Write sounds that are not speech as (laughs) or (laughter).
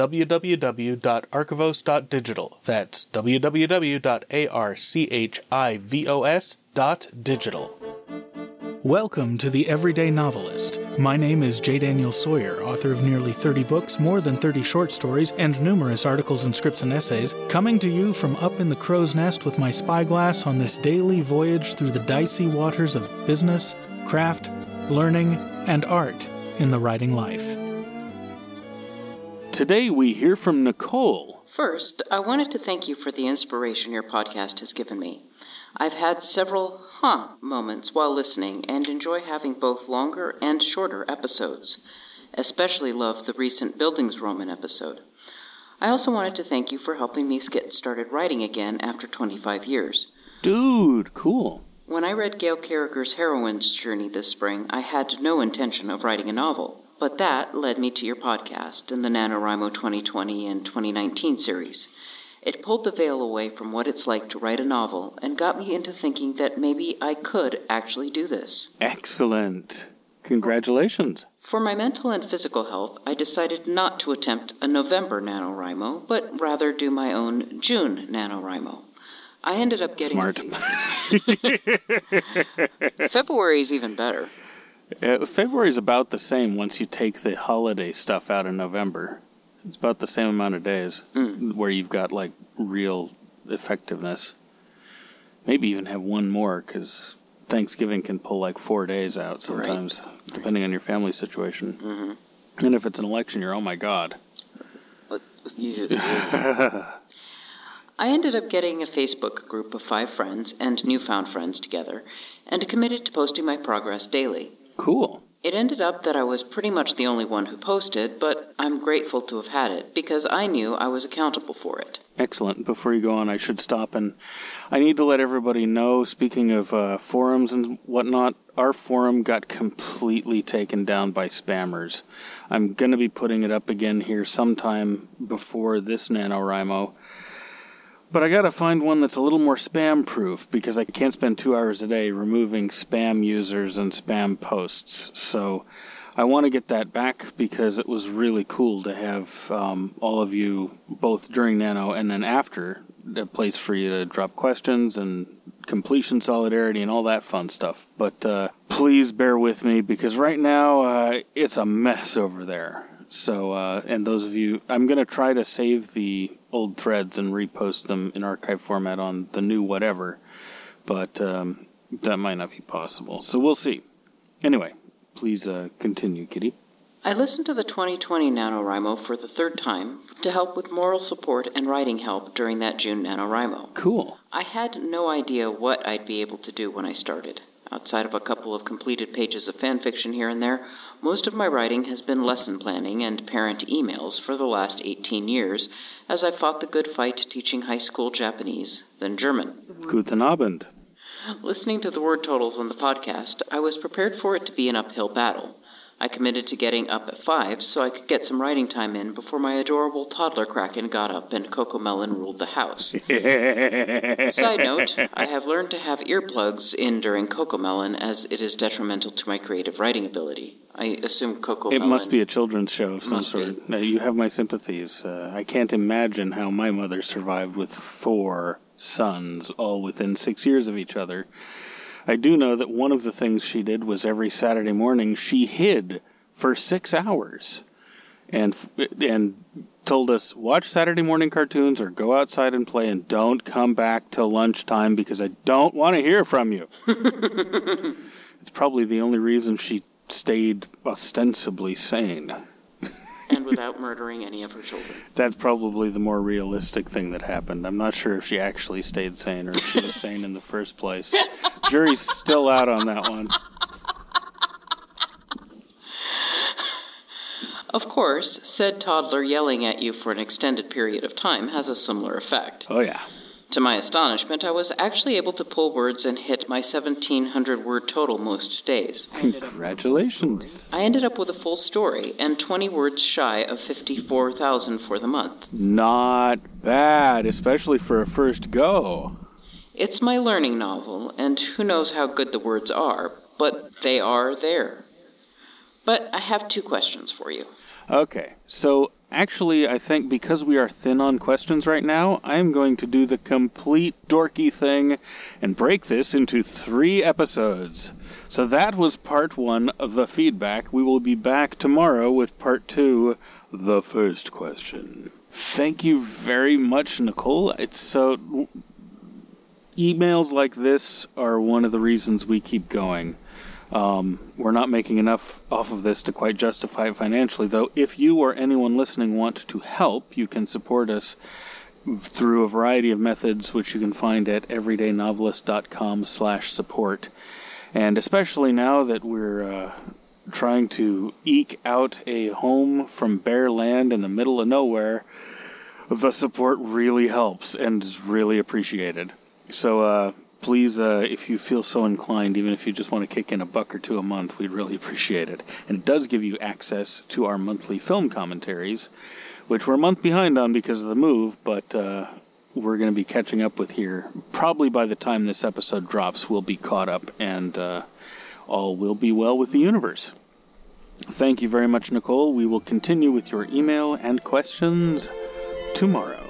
www.archivos.digital. That's www.archivos.digital. Welcome to The Everyday Novelist. My name is J. Daniel Sawyer, author of nearly 30 books, more than 30 short stories, and numerous articles and scripts and essays, coming to you from up in the crow's nest with my spyglass on this daily voyage through the dicey waters of business, craft, learning, and art in the writing life. Today we hear from Nichole. First, I wanted to thank you for the inspiration your podcast has given me. I've had several huh moments while listening and enjoy having both longer and shorter episodes. Especially love the recent Bildungsroman episode. I also wanted to thank you for helping me get started writing again after 25 years. Dude, cool. When I read Gail Carriger's Heroine's Journey this spring, I had no intention of writing a novel. But that led me to your podcast and the NaNoWriMo 2020 and 2019 series. It pulled the veil away from what it's like to write a novel and got me into thinking that maybe I could actually do this. Excellent. Congratulations. For my mental and physical health, I decided not to attempt a November NaNoWriMo, but rather do my own June NaNoWriMo. I ended up getting. Smart. (laughs) February is even better. Uh, February is about the same once you take the holiday stuff out of November. It's about the same amount of days Mm. where you've got like real effectiveness. Maybe even have one more because Thanksgiving can pull like four days out sometimes, depending on your family situation. Mm-hmm. And if it's an election year, oh my God. (laughs) I ended up getting a Facebook group of five friends and newfound friends together and committed to posting my progress daily. Cool. It ended up that I was pretty much the only one who posted, but I'm grateful to have had it because I knew I was accountable for it. Excellent. Before you go on, I should stop and I need to let everybody know. Speaking of uh, forums and whatnot, our forum got completely taken down by spammers. I'm going to be putting it up again here sometime before this NaNoWriMo. But I got to find one that's a little more spam proof because I can't spend two hours a day removing spam users and spam posts. So I want to get that back because it was really cool to have um, all of you, both during Nano and then after, a place for you to drop questions and completion solidarity and all that fun stuff. But uh, please bear with me because right now uh, it's a mess over there. So, uh, and those of you, I'm going to try to save the old threads and repost them in archive format on the new whatever, but um, that might not be possible. So we'll see. Anyway, please uh, continue, Kitty. I listened to the 2020 NaNoWriMo for the third time to help with moral support and writing help during that June NaNoWriMo. Cool. I had no idea what I'd be able to do when I started. Outside of a couple of completed pages of fan fiction here and there, most of my writing has been lesson planning and parent emails for the last 18 years as I fought the good fight teaching high school Japanese, then German. Guten Abend. Listening to the word totals on the podcast, I was prepared for it to be an uphill battle. I committed to getting up at 5 so I could get some writing time in before my adorable toddler Kraken got up and CoComelon ruled the house. (laughs) Side note, I have learned to have earplugs in during CoComelon as it is detrimental to my creative writing ability. I assume Coco It Melon. must be a children's show of some Must be. sort. Now, you have my sympathies. Uh, I can't imagine how my mother survived with four sons, all within six years of each other. I do know that one of the things she did was every Saturday morning she hid for six hours, and and told us watch Saturday morning cartoons or go outside and play and don't come back till lunchtime because I don't want to hear from you. (laughs) it's probably the only reason she stayed ostensibly sane. Without murdering any of her children. (laughs) That's probably the more realistic thing that happened. I'm not sure if she actually stayed sane or if she was sane in the first place. Jury's still out on that one. Of course, said toddler yelling at you for an extended period of time has a similar effect. Oh, yeah. To my astonishment, I was actually able to pull words and hit my 1700 word total most days. Congratulations. I ended up with a full story and 20 words shy of 54,000 for the month. Not bad, especially for a first go. It's my learning novel, and who knows how good the words are, but they are there. But I have two questions for you. Okay, so actually, I think because we are thin on questions right now, I'm going to do the complete dorky thing and break this into three episodes. So that was part one of the feedback. We will be back tomorrow with part two, the first question. Thank you very much, Nichole. It's so. Emails like this are one of the reasons we keep going. Um, we're not making enough off of this to quite justify it financially, though. If you or anyone listening want to help, you can support us through a variety of methods, which you can find at everydaynovelist.com/support. And especially now that we're uh, trying to eke out a home from bare land in the middle of nowhere, the support really helps and is really appreciated. So uh, please, uh, if you feel so inclined, even if you just want to kick in a buck or two a month, we'd really appreciate it. And it does give you access to our monthly film commentaries, which we're a month behind on because of the move, but uh, we're going to be catching up with here. Probably by the time this episode drops, we'll be caught up and uh, all will be well with the universe. Thank you very much, Nichole. We will continue with your email and questions tomorrow.